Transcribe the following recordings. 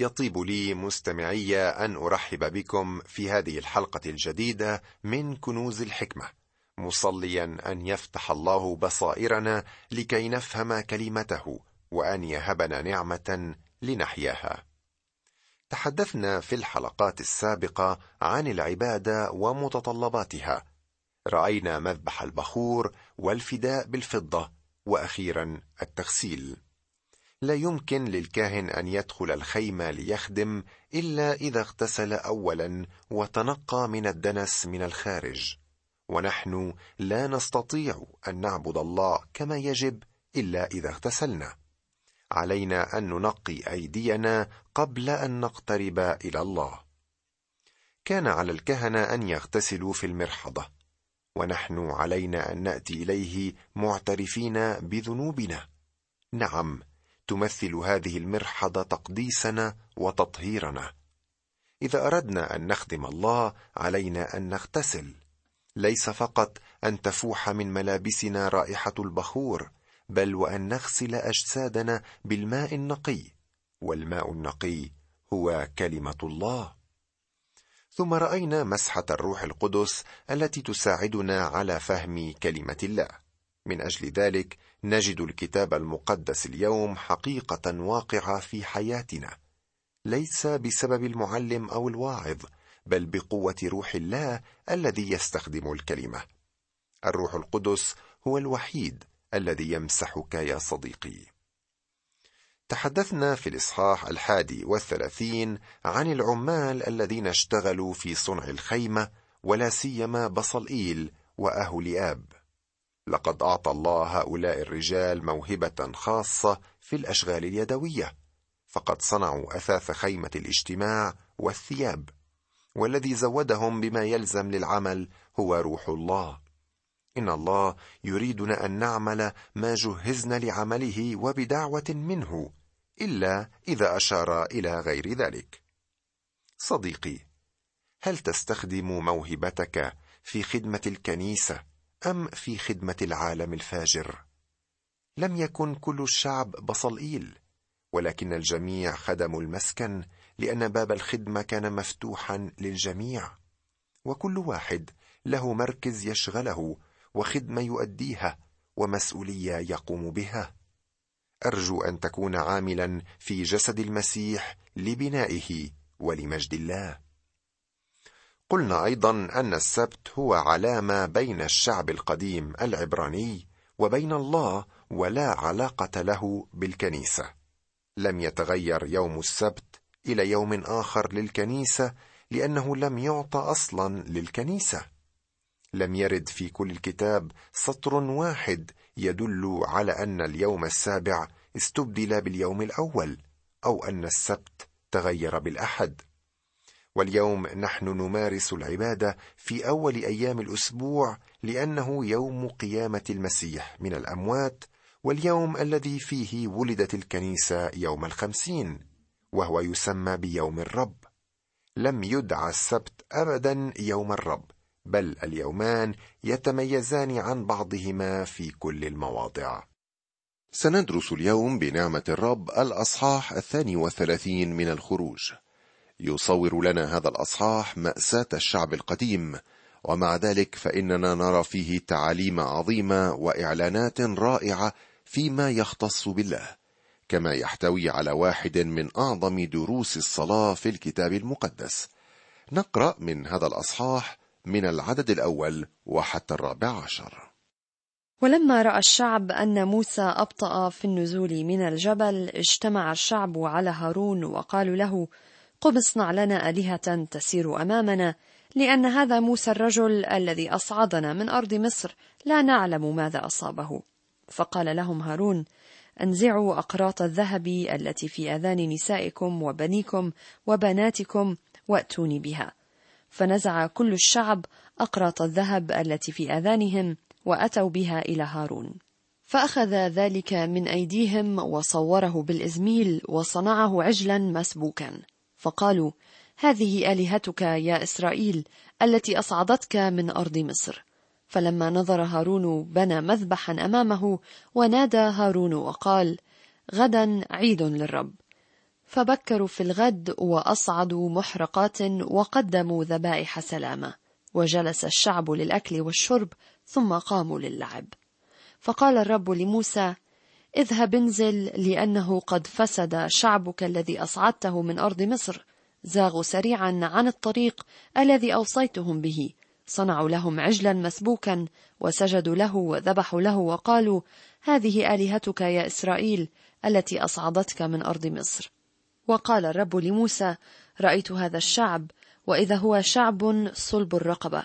يطيب لي مستمعي أن أرحب بكم في هذه الحلقة الجديدة من كنوز الحكمة. مصليا أن يفتح الله بصائرنا لكي نفهم كلمته وأن يهبنا نعمة لنحياها. تحدثنا في الحلقات السابقة عن العبادة ومتطلباتها. رأينا مذبح البخور والفداء بالفضة وأخيرا التغسيل. لا يمكن للكاهن أن يدخل الخيمه ليخدم إلا إذا اغتسل اولا وتنقى من الدنس من الخارج. ونحن لا نستطيع أن نعبد الله كما يجب إلا إذا اغتسلنا. علينا أن ننقي أيدينا قبل أن نقترب إلى الله. كان على الكهنة أن يغتسلوا في المرحضة. ونحن علينا أن نأتي إليه معترفين بذنوبنا. نعم تمثل هذه المرحضه تقديسنا وتطهيرنا. إذا أردنا أن نخدم الله علينا أن نغتسل. ليس فقط أن تفوح من ملابسنا رائحة البخور بل وأن نغسل أجسادنا بالماء النقي. والماء النقي هو كلمة الله. ثم رأينا مسحة الروح القدس التي تساعدنا على فهم كلمة الله. من أجل ذلك نجد الكتاب المقدس اليوم حقيقة واقعة في حياتنا. ليس بسبب المعلم أو الواعظ بل بقوة روح الله الذي يستخدم الكلمة. الروح القدس هو الوحيد الذي يمسحك يا صديقي. تحدثنا في الإصحاح الحادي والثلاثين عن العمال الذين اشتغلوا في صنع الخيمة ولا سيما بصلئيل واهولياب لقد أعطى الله هؤلاء الرجال موهبة خاصة في الأشغال اليدوية فقد صنعوا أثاث خيمة الاجتماع والثياب والذي زودهم بما يلزم للعمل هو روح الله. إن الله يريدنا أن نعمل ما جهزنا لعمله وبدعوة منه إلا إذا أشار إلى غير ذلك. صديقي هل تستخدم موهبتك في خدمة الكنيسة أم في خدمة العالم الفاجر؟ لم يكن كل الشعب بصلئيل ولكن الجميع خدموا المسكن لأن باب الخدمة كان مفتوحا للجميع وكل واحد له مركز يشغله وخدمة يؤديها ومسؤولية يقوم بها. أرجو أن تكون عاملا في جسد المسيح لبنائه ولمجد الله. قلنا أيضا أن السبت هو علامة بين الشعب القديم العبراني وبين الله ولا علاقة له بالكنيسة. لم يتغير يوم السبت إلى يوم آخر للكنيسة لأنه لم يعطى أصلا للكنيسة. لم يرد في كل الكتاب سطر واحد يدل على أن اليوم السابع استبدل باليوم الأول أو أن السبت تغير بالأحد. واليوم نحن نمارس العبادة في أول أيام الأسبوع لأنه يوم قيامة المسيح من الأموات واليوم الذي فيه ولدت الكنيسة يوم الخمسين وهو يسمى بيوم الرب. لم يدعى السبت ابدا يوم الرب بل اليومان يتميزان عن بعضهما في كل المواضع. سندرس اليوم بنعمة الرب الأصحاح الثاني والثلاثين من الخروج. يصور لنا هذا الأصحاح مأساة الشعب القديم. ومع ذلك فإننا نرى فيه تعاليم عظيمة وإعلانات رائعة فيما يختص بالله كما يحتوي على واحد من أعظم دروس الصلاة في الكتاب المقدس. نقرأ من هذا الأصحاح من العدد الأول وحتى الرابع عشر. ولما رأى الشعب أن موسى أبطأ في النزول من الجبل اجتمع الشعب على هارون وقالوا له قم اصنع لنا آلهة تسير أمامنا لأن هذا موسى الرجل الذي أصعدنا من أرض مصر لا نعلم ماذا أصابه. فقال لهم هارون أنزعوا أقراط الذهب التي في آذان نسائكم وبنيكم وبناتكم وأتوني بها. فنزع كل الشعب أقراط الذهب التي في آذانهم وأتوا بها إلى هارون. فأخذ ذلك من أيديهم وصوره بالإزميل وصنعه عجلا مسبوكا. فقالوا هذه آلهتك يا إسرائيل التي أصعدتك من أرض مصر. فلما نظر هارون بنى مذبحا أمامه ونادى هارون وقال غدا عيد للرب. فبكروا في الغد وأصعدوا محرقات وقدموا ذبائح سلامة وجلس الشعب للأكل والشرب ثم قاموا للعب. فقال الرب لموسى اذهب انزل لأنه قد فسد شعبك الذي أصعدته من أرض مصر. زاغوا سريعا عن الطريق الذي أوصيتهم به. صنعوا لهم عجلا مسبوكا وسجدوا له وذبحوا له وقالوا هذه آلهتك يا إسرائيل التي أصعدتك من أرض مصر. وقال الرب لموسى رأيت هذا الشعب وإذا هو شعب صلب الرقبة.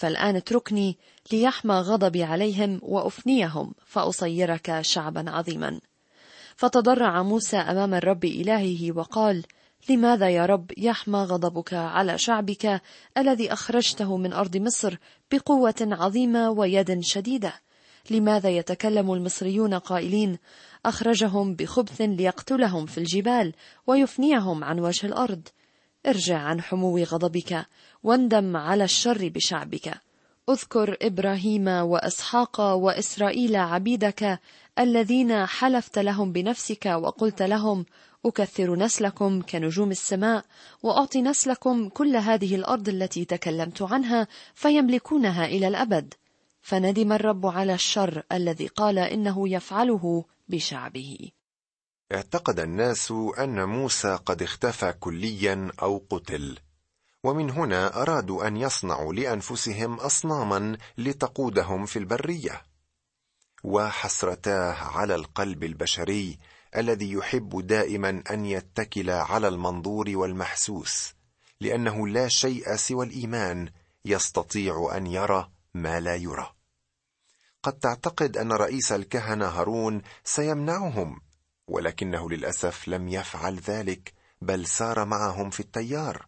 فالآن اتركني ليحمى غضبي عليهم وأفنيهم فأصيرك شعبا عظيما. فتضرع موسى أمام الرب إلهه وقال لماذا يا رب يحمى غضبك على شعبك الذي أخرجته من أرض مصر بقوة عظيمة ويد شديدة؟ لماذا يتكلم المصريون قائلين أخرجهم بخبث ليقتلهم في الجبال ويفنيهم عن وجه الأرض؟ ارجع عن حمو غضبك واندم على الشر بشعبك. اذكر إبراهيم وإسحاق وإسرائيل عبيدك الذين حلفت لهم بنفسك وقلت لهم أكثر نسلكم كنجوم السماء وأعطي نسلكم كل هذه الأرض التي تكلمت عنها فيملكونها إلى الأبد. فندم الرب على الشر الذي قال إنه يفعله بشعبه. اعتقد الناس أن موسى قد اختفى كليا أو قتل ومن هنا أرادوا أن يصنعوا لأنفسهم اصناما لتقودهم في البرية. وحسرتاه على القلب البشري الذي يحب دائما أن يتكل على المنظور والمحسوس لأنه لا شيء سوى الإيمان يستطيع أن يرى ما لا يرى. قد تعتقد أن رئيس الكهنة هارون سيمنعهم ولكنه للأسف لم يفعل ذلك بل سار معهم في التيار.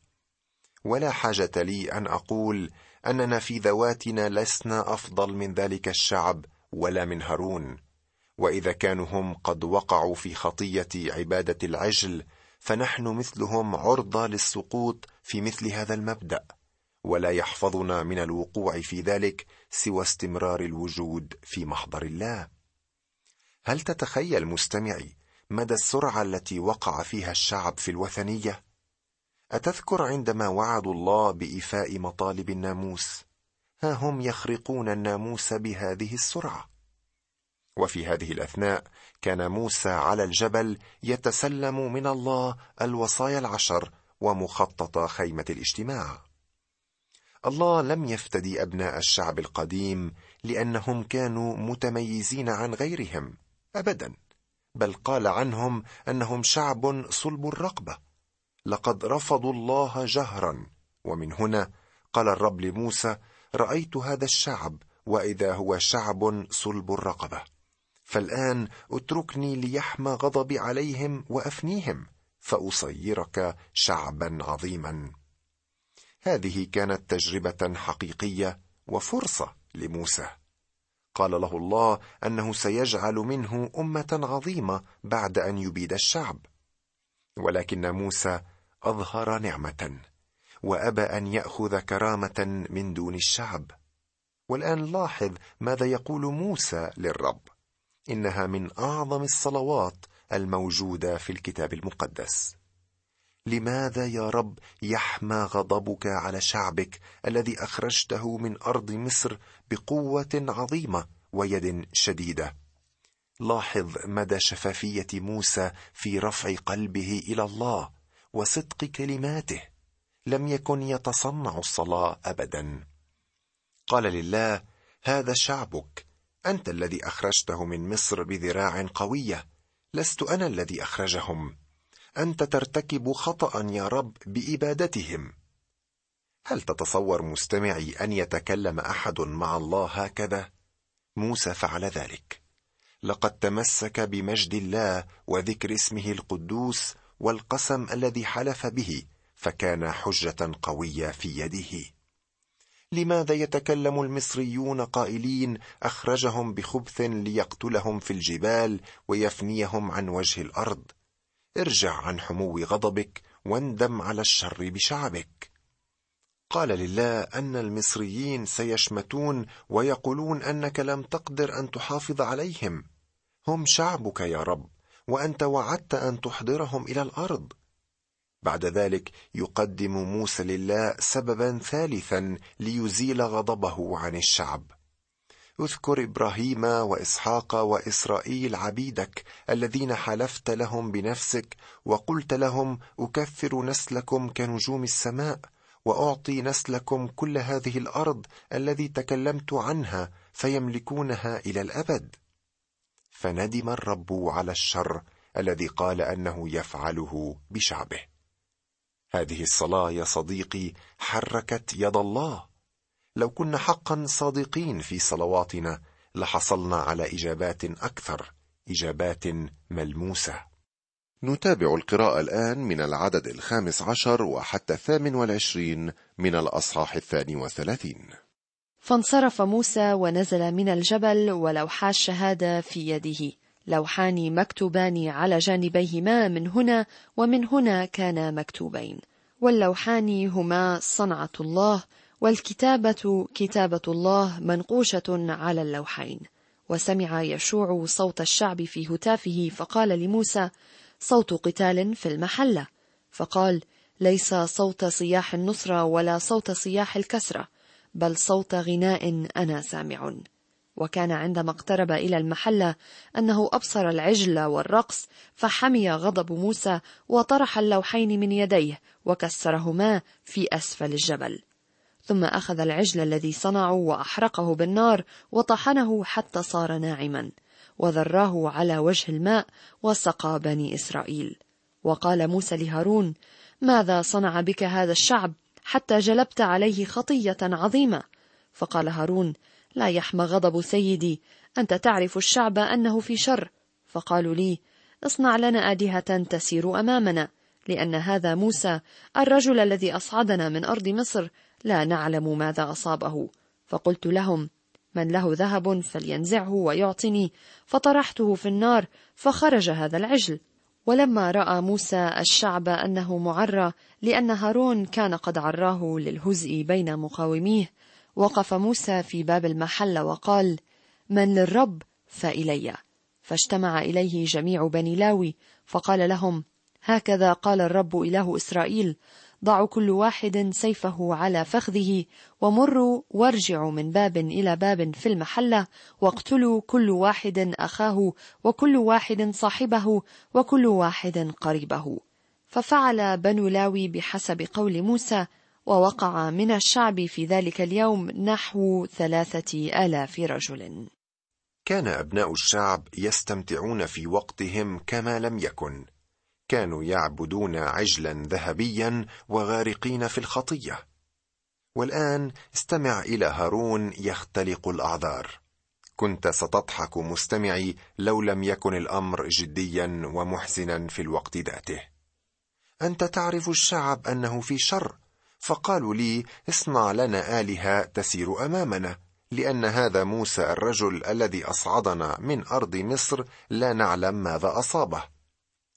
ولا حاجة لي أن أقول أننا في ذواتنا لسنا أفضل من ذلك الشعب ولا من هارون. وإذا كانوا هم قد وقعوا في خطية عبادة العجل فنحن مثلهم عرضة للسقوط في مثل هذا المبدأ. ولا يحفظنا من الوقوع في ذلك سوى استمرار الوجود في محضر الله. هل تتخيل مستمعي مدى السرعة التي وقع فيها الشعب في الوثنية؟ أتذكر عندما وعدوا الله بإيفاء مطالب الناموس. ها هم يخرقون الناموس بهذه السرعة. وفي هذه الأثناء كان موسى على الجبل يتسلم من الله الوصايا العشر ومخطط خيمة الاجتماع. الله لم يفتدي أبناء الشعب القديم لأنهم كانوا متميزين عن غيرهم ابدا. بل قال عنهم أنهم شعب صلب الرقبة. لقد رفضوا الله جهرا. ومن هنا قال الرب لموسى رأيت هذا الشعب وإذا هو شعب صلب الرقبة. فالآن اتركني ليحمى غضبي عليهم وأفنيهم فأصيرك شعبا عظيما. هذه كانت تجربة حقيقية وفرصة لموسى. قال له الله أنه سيجعل منه أمة عظيمه بعد أن يبيد الشعب. ولكن موسى أظهر نعمة وأبى أن يأخذ كرامة من دون الشعب. والآن لاحظ ماذا يقول موسى للرب. إنها من أعظم الصلوات الموجودة في الكتاب المقدس. لماذا يا رب يحمى غضبك على شعبك الذي أخرجته من أرض مصر بقوة عظيمة ويد شديدة؟ لاحظ مدى شفافية موسى في رفع قلبه إلى الله وصدق كلماته. لم يكن يتصنع الصلاة ابدا. قال لله هذا شعبك. أنت الذي أخرجته من مصر بذراع قوية. لست أنا الذي أخرجهم. أنت ترتكب خطأ يا رب بإبادتهم. هل تتصور مستمعي أن يتكلم أحد مع الله هكذا؟ موسى فعل ذلك. لقد تمسك بمجد الله وذكر اسمه القدوس والقسم الذي حلف به فكان حجة قوية في يده. لماذا يتكلم المصريون قائلين أخرجهم بخبث ليقتلهم في الجبال ويفنيهم عن وجه الأرض؟ ارجع عن حمو غضبك واندم على الشر بشعبك. قال لله أن المصريين سيشمتون ويقولون أنك لم تقدر أن تحافظ عليهم. هم شعبك يا رب وأنت وعدت أن تحضرهم إلى الأرض. بعد ذلك يقدم موسى لله سببا ثالثا ليزيل غضبه عن الشعب. اذكر إبراهيم وإسحاق وإسرائيل عبيدك الذين حلفت لهم بنفسك وقلت لهم أكثر نسلكم كنجوم السماء وأعطي نسلكم كل هذه الأرض الذي تكلمت عنها فيملكونها إلى الأبد. فندم الرب على الشر الذي قال أنه يفعله بشعبه. هذه الصلاة يا صديقي حركت يد الله. لو كنا حقا صادقين في صلواتنا لحصلنا على إجابات أكثر إجابات ملموسة. نتابع القراءة الآن من العدد الخامس عشر وحتى الثامن والعشرين من الأصحاح الثاني والثلاثين. فانصرف موسى ونزل من الجبل ولوحا الشهادة في يده. لوحان مكتوبان على جانبيهما من هنا ومن هنا كانا مكتوبين. واللوحان هما صنعة الله والكتابة كتابة الله منقوشة على اللوحين. وسمع يشوع صوت الشعب في هتافه فقال لموسى صوت قتال في المحلة. فقال ليس صوت صياح النصرة ولا صوت صياح الكسرة بل صوت غناء أنا سامع. وكان عندما اقترب إلى المحلة أنه أبصر العجل والرقص فحمي غضب موسى وطرح اللوحين من يديه وكسرهما في أسفل الجبل. ثم أخذ العجل الذي صنعه وأحرقه بالنار وطحنه حتى صار ناعما وذراه على وجه الماء وسقى بني إسرائيل. وقال موسى لهارون ماذا صنع بك هذا الشعب حتى جلبت عليه خطية عظيمة؟ فقال هارون لا يحمى غضب سيدي أنت تعرف الشعب أنه في شر. فقالوا لي اصنع لنا آلهة تسير أمامنا لأن هذا موسى الرجل الذي أصعدنا من أرض مصر لا نعلم ماذا أصابه. فقلت لهم من له ذهب فلينزعه ويعطني. فطرحته في النار فخرج هذا العجل. ولما رأى موسى الشعب أنه معرى لأن هارون كان قد عراه للهزء بين مقاوميه وقف موسى في باب المحل وقال من للرب؟ فإلي. فاجتمع إليه جميع بني لاوي فقال لهم هكذا قال الرب إله إسرائيل. ضعوا كل واحد سيفه على فخذه ومروا وارجعوا من باب إلى باب في المحلة واقتلوا كل واحد أخاه وكل واحد صاحبه وكل واحد قريبه. ففعل بنو لاوي بحسب قول موسى ووقع من الشعب في ذلك اليوم نحو ثلاثة آلاف رجل. كان أبناء الشعب يستمتعون في وقتهم كما لم يكن. كانوا يعبدون عجلا ذهبيا وغارقين في الخطية. والآن استمع إلى هارون يختلق الأعذار. كنت ستضحك مستمعي لو لم يكن الأمر جديا ومحزنا في الوقت ذاته. أنت تعرف الشعب أنه في شر فقالوا لي اصنع لنا آلهة تسير أمامنا لأن هذا موسى الرجل الذي أصعدنا من أرض مصر لا نعلم ماذا أصابه.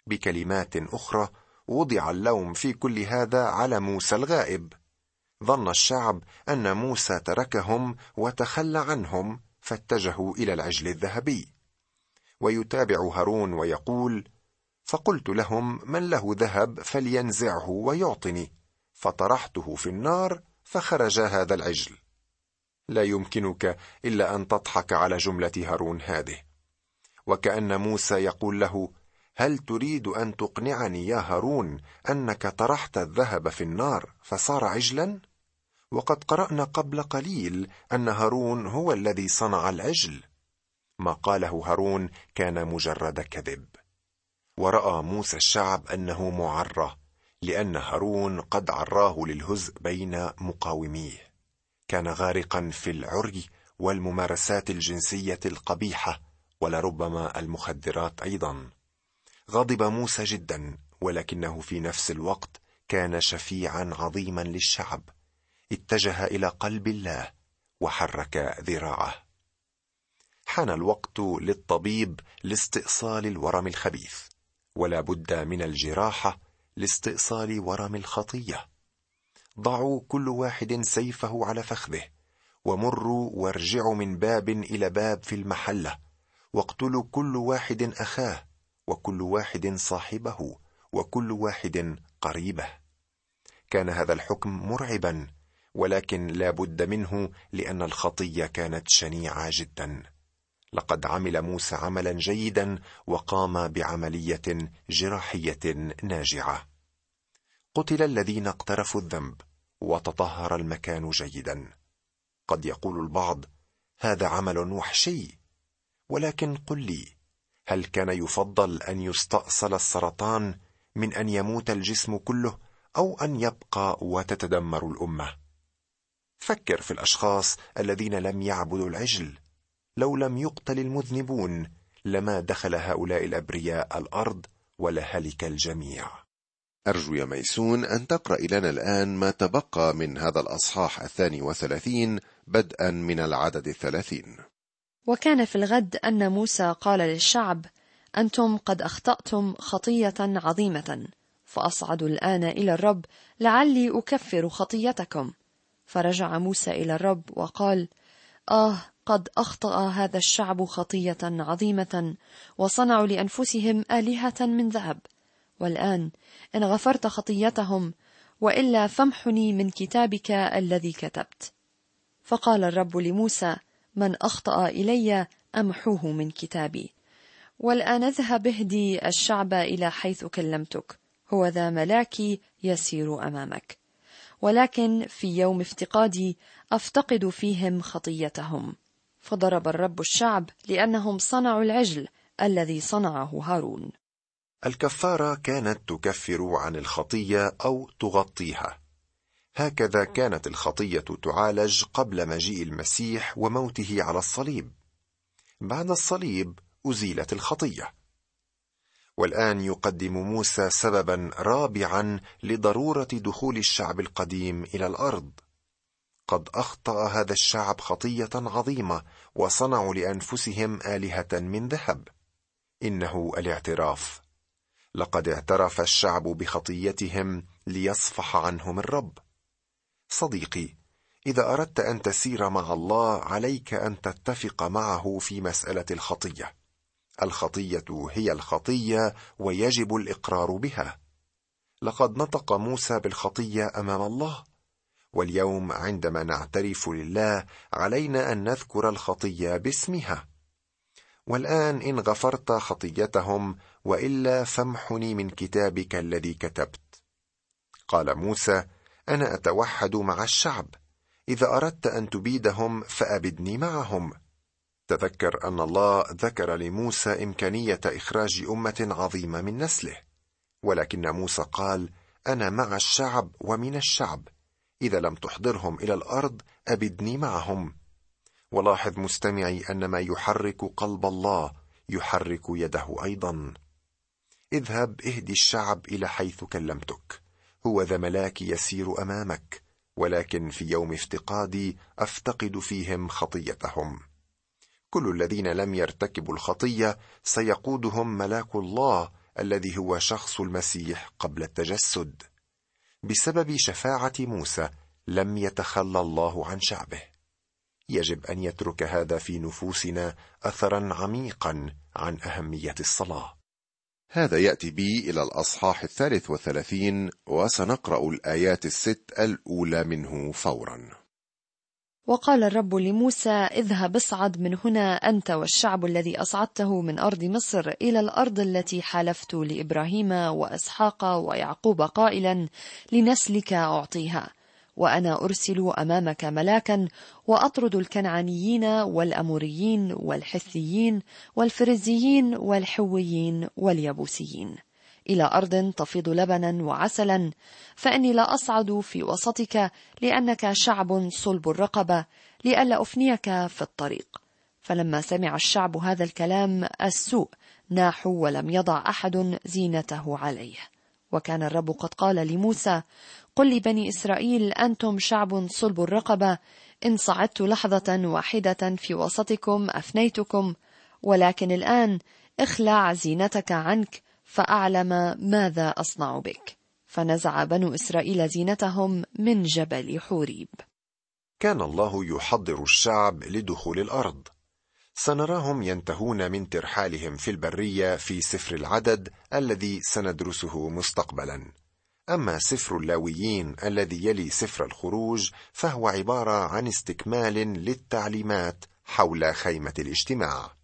بكلمات أخرى وضع اللوم في كل هذا على موسى الغائب. ظن الشعب أن موسى تركهم وتخلى عنهم فاتجهوا إلى العجل الذهبي. ويتابع هارون ويقول فقلت لهم من له ذهب فلينزعه ويعطني. فطرحته في النار فخرج هذا العجل. لا يمكنك إلا أن تضحك على جملة هارون هذه. وكأن موسى يقول له هل تريد أن تقنعني يا هارون أنك طرحت الذهب في النار فصار عجلا؟ وقد قرأنا قبل قليل أن هارون هو الذي صنع العجل. ما قاله هارون كان مجرد كذب. ورأى موسى الشعب أنه معرى لأن هارون قد عراه للهزء بين مقاوميه. كان غارقا في العري والممارسات الجنسية القبيحة ولربما المخدرات أيضا. غضب موسى جدا ولكنه في نفس الوقت كان شفيعا عظيما للشعب. اتجه إلى قلب الله وحرك ذراعه. حان الوقت للطبيب لاستئصال الورم الخبيث ولا بد من الجراحه لاستئصال ورم الخطية. ضعوا كل واحد سيفه على فخذه ومروا وارجعوا من باب إلى باب في المحلة واقتلوا كل واحد أخاه وكل واحد صاحبه وكل واحد قريبه. كان هذا الحكم مرعبا ولكن لا بد منه لأن الخطية كانت شنيعة جدا. لقد عمل موسى عملا جيدا وقام بعملية جراحية ناجعة. قتل الذين اقترفوا الذنب وتطهر المكان جيدا. قد يقول البعض هذا عمل وحشي ولكن قل لي هل كان يفضل أن يستأصل السرطان من أن يموت الجسم كله أو أن يبقى وتتدمر الأمة؟ فكر في الأشخاص الذين لم يعبدوا العجل. لو لم يقتل المذنبون لما دخل هؤلاء الأبرياء الأرض ولهلك الجميع. أرجو يا ميسون أن تقرأ لنا الآن ما تبقى من هذا الأصحاح الثاني وثلاثين بدءا من العدد الثلاثين. وكان في الغد أن موسى قال للشعب أنتم قد أخطأتم خطية عظيمة فأصعد الآن إلى الرب لعلي أكفر خطيتكم. فرجع موسى إلى الرب وقال آه قد أخطأ هذا الشعب خطية عظيمة وصنعوا لأنفسهم آلهة من ذهب. والآن إن غفرت خطيتهم وإلا فامحني من كتابك الذي كتبت. فقال الرب لموسى من أخطأ إلي أمحوه من كتابي. والآن اذهب اهدي الشعب إلى حيث كلمتك. هو ذا ملاكي يسير أمامك. ولكن في يوم افتقادي أفتقد فيهم خطيتهم. فضرب الرب الشعب لأنهم صنعوا العجل الذي صنعه هارون. الكفارة كانت تكفر عن الخطية أو تغطيها. هكذا كانت الخطية تعالج قبل مجيء المسيح وموته على الصليب. بعد الصليب أزيلت الخطية. والآن يقدم موسى سببا رابعا لضرورة دخول الشعب القديم إلى الأرض. قد أخطأ هذا الشعب خطية عظيمة وصنعوا لأنفسهم آلهة من ذهب. إنه الاعتراف. لقد اعترف الشعب بخطيتهم ليصفح عنهم الرب. صديقي إذا أردت أن تسير مع الله عليك أن تتفق معه في مسألة الخطية. الخطية هي الخطية ويجب الإقرار بها. لقد نطق موسى بالخطية أمام الله. واليوم عندما نعترف لله علينا أن نذكر الخطية باسمها. والآن إن غفرت خطيتهم وإلا فامحني من كتابك الذي كتبت. قال موسى أنا أتوحد مع الشعب. إذا أردت أن تبيدهم فأبدني معهم. تذكر أن الله ذكر لموسى إمكانية إخراج أمة عظيمة من نسله. ولكن موسى قال أنا مع الشعب ومن الشعب. إذا لم تحضرهم إلى الأرض أبدني معهم. ولاحظ مستمعي أن ما يحرك قلب الله يحرك يده أيضا. اذهب اهدي الشعب إلى حيث كلمتك. هو ذا ملاك يسير أمامك ولكن في يوم افتقادي أفتقد فيهم خطيتهم. كل الذين لم يرتكبوا الخطية سيقودهم ملاك الله الذي هو شخص المسيح قبل التجسد. بسبب شفاعة موسى لم يتخلى الله عن شعبه. يجب أن يترك هذا في نفوسنا اثرا عميقا عن أهمية الصلاة. هذا يأتي بي إلى الأصحاح الثالث والثلاثين وسنقرأ الآيات الست الأولى منه فورا. وقال الرب لموسى اذهب اصعد من هنا أنت والشعب الذي أصعدته من أرض مصر إلى الأرض التي حالفت لإبراهيم وإسحاق ويعقوب قائلا لنسلك أعطيها. وأنا أرسل أمامك ملاكا وأطرد الكنعانيين والأموريين والحثيين والفرزيين والحويين واليبوسيين إلى أرض تفيض لبنا وعسلا فإني لا أصعد في وسطك لأنك شعب صلب الرقبة لئلا أفنيك في الطريق. فلما سمع الشعب هذا الكلام السوء ناحوا ولم يضع أحد زينته عليه. وكان الرب قد قال لموسى قل لبني إسرائيل أنتم شعب صلب الرقبة. إن صعدت لحظة واحدة في وسطكم أفنيتكم ولكن الآن اخلع زينتك عنك فأعلم ماذا أصنع بك. فنزع بنو إسرائيل زينتهم من جبل حوريب. كان الله يحضر الشعب لدخول الأرض. سنراهم ينتهون من ترحالهم في البرية في سفر العدد الذي سندرسه مستقبلا. أما سفر اللاويين الذي يلي سفر الخروج فهو عبارة عن استكمال للتعليمات حول خيمة الاجتماع.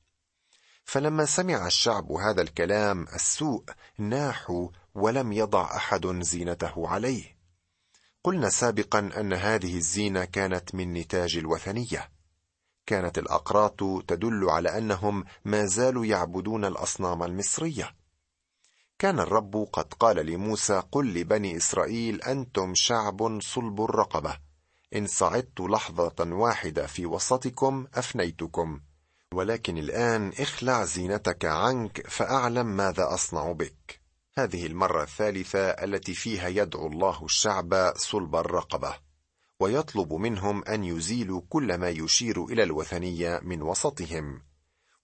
فلما سمع الشعب هذا الكلام السوء ناحوا ولم يضع أحد زينته عليه. قلنا سابقا أن هذه الزينة كانت من نتاج الوثنية. كانت الأقراط تدل على أنهم ما زالوا يعبدون الأصنام المصرية. كان الرب قد قال لموسى قل لبني إسرائيل أنتم شعب صلب الرقبة. إن صعدت لحظة واحدة في وسطكم أفنيتكم. ولكن الآن اخلع زينتك عنك فأعلم ماذا أصنع بك. هذه المرة الثالثة التي فيها يدعو الله الشعب صلب الرقبة. ويطلب منهم أن يزيلوا كل ما يشير إلى الوثنية من وسطهم.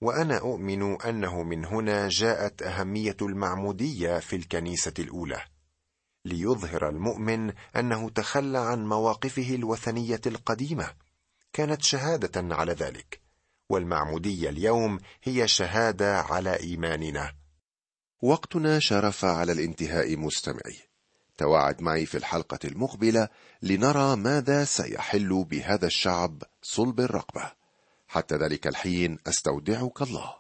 وأنا أؤمن أنه من هنا جاءت أهمية المعمودية في الكنيسة الأولى ليظهر المؤمن أنه تخلى عن مواقفه الوثنية القديمة. كانت شهادة على ذلك والمعمودية اليوم هي شهادة على إيماننا. وقتنا شرف على الانتهاء مستمعي. تواعد معي في الحلقة المقبلة لنرى ماذا سيحل بهذا الشعب صلب الرقبة. حتى ذلك الحين أستودعك الله.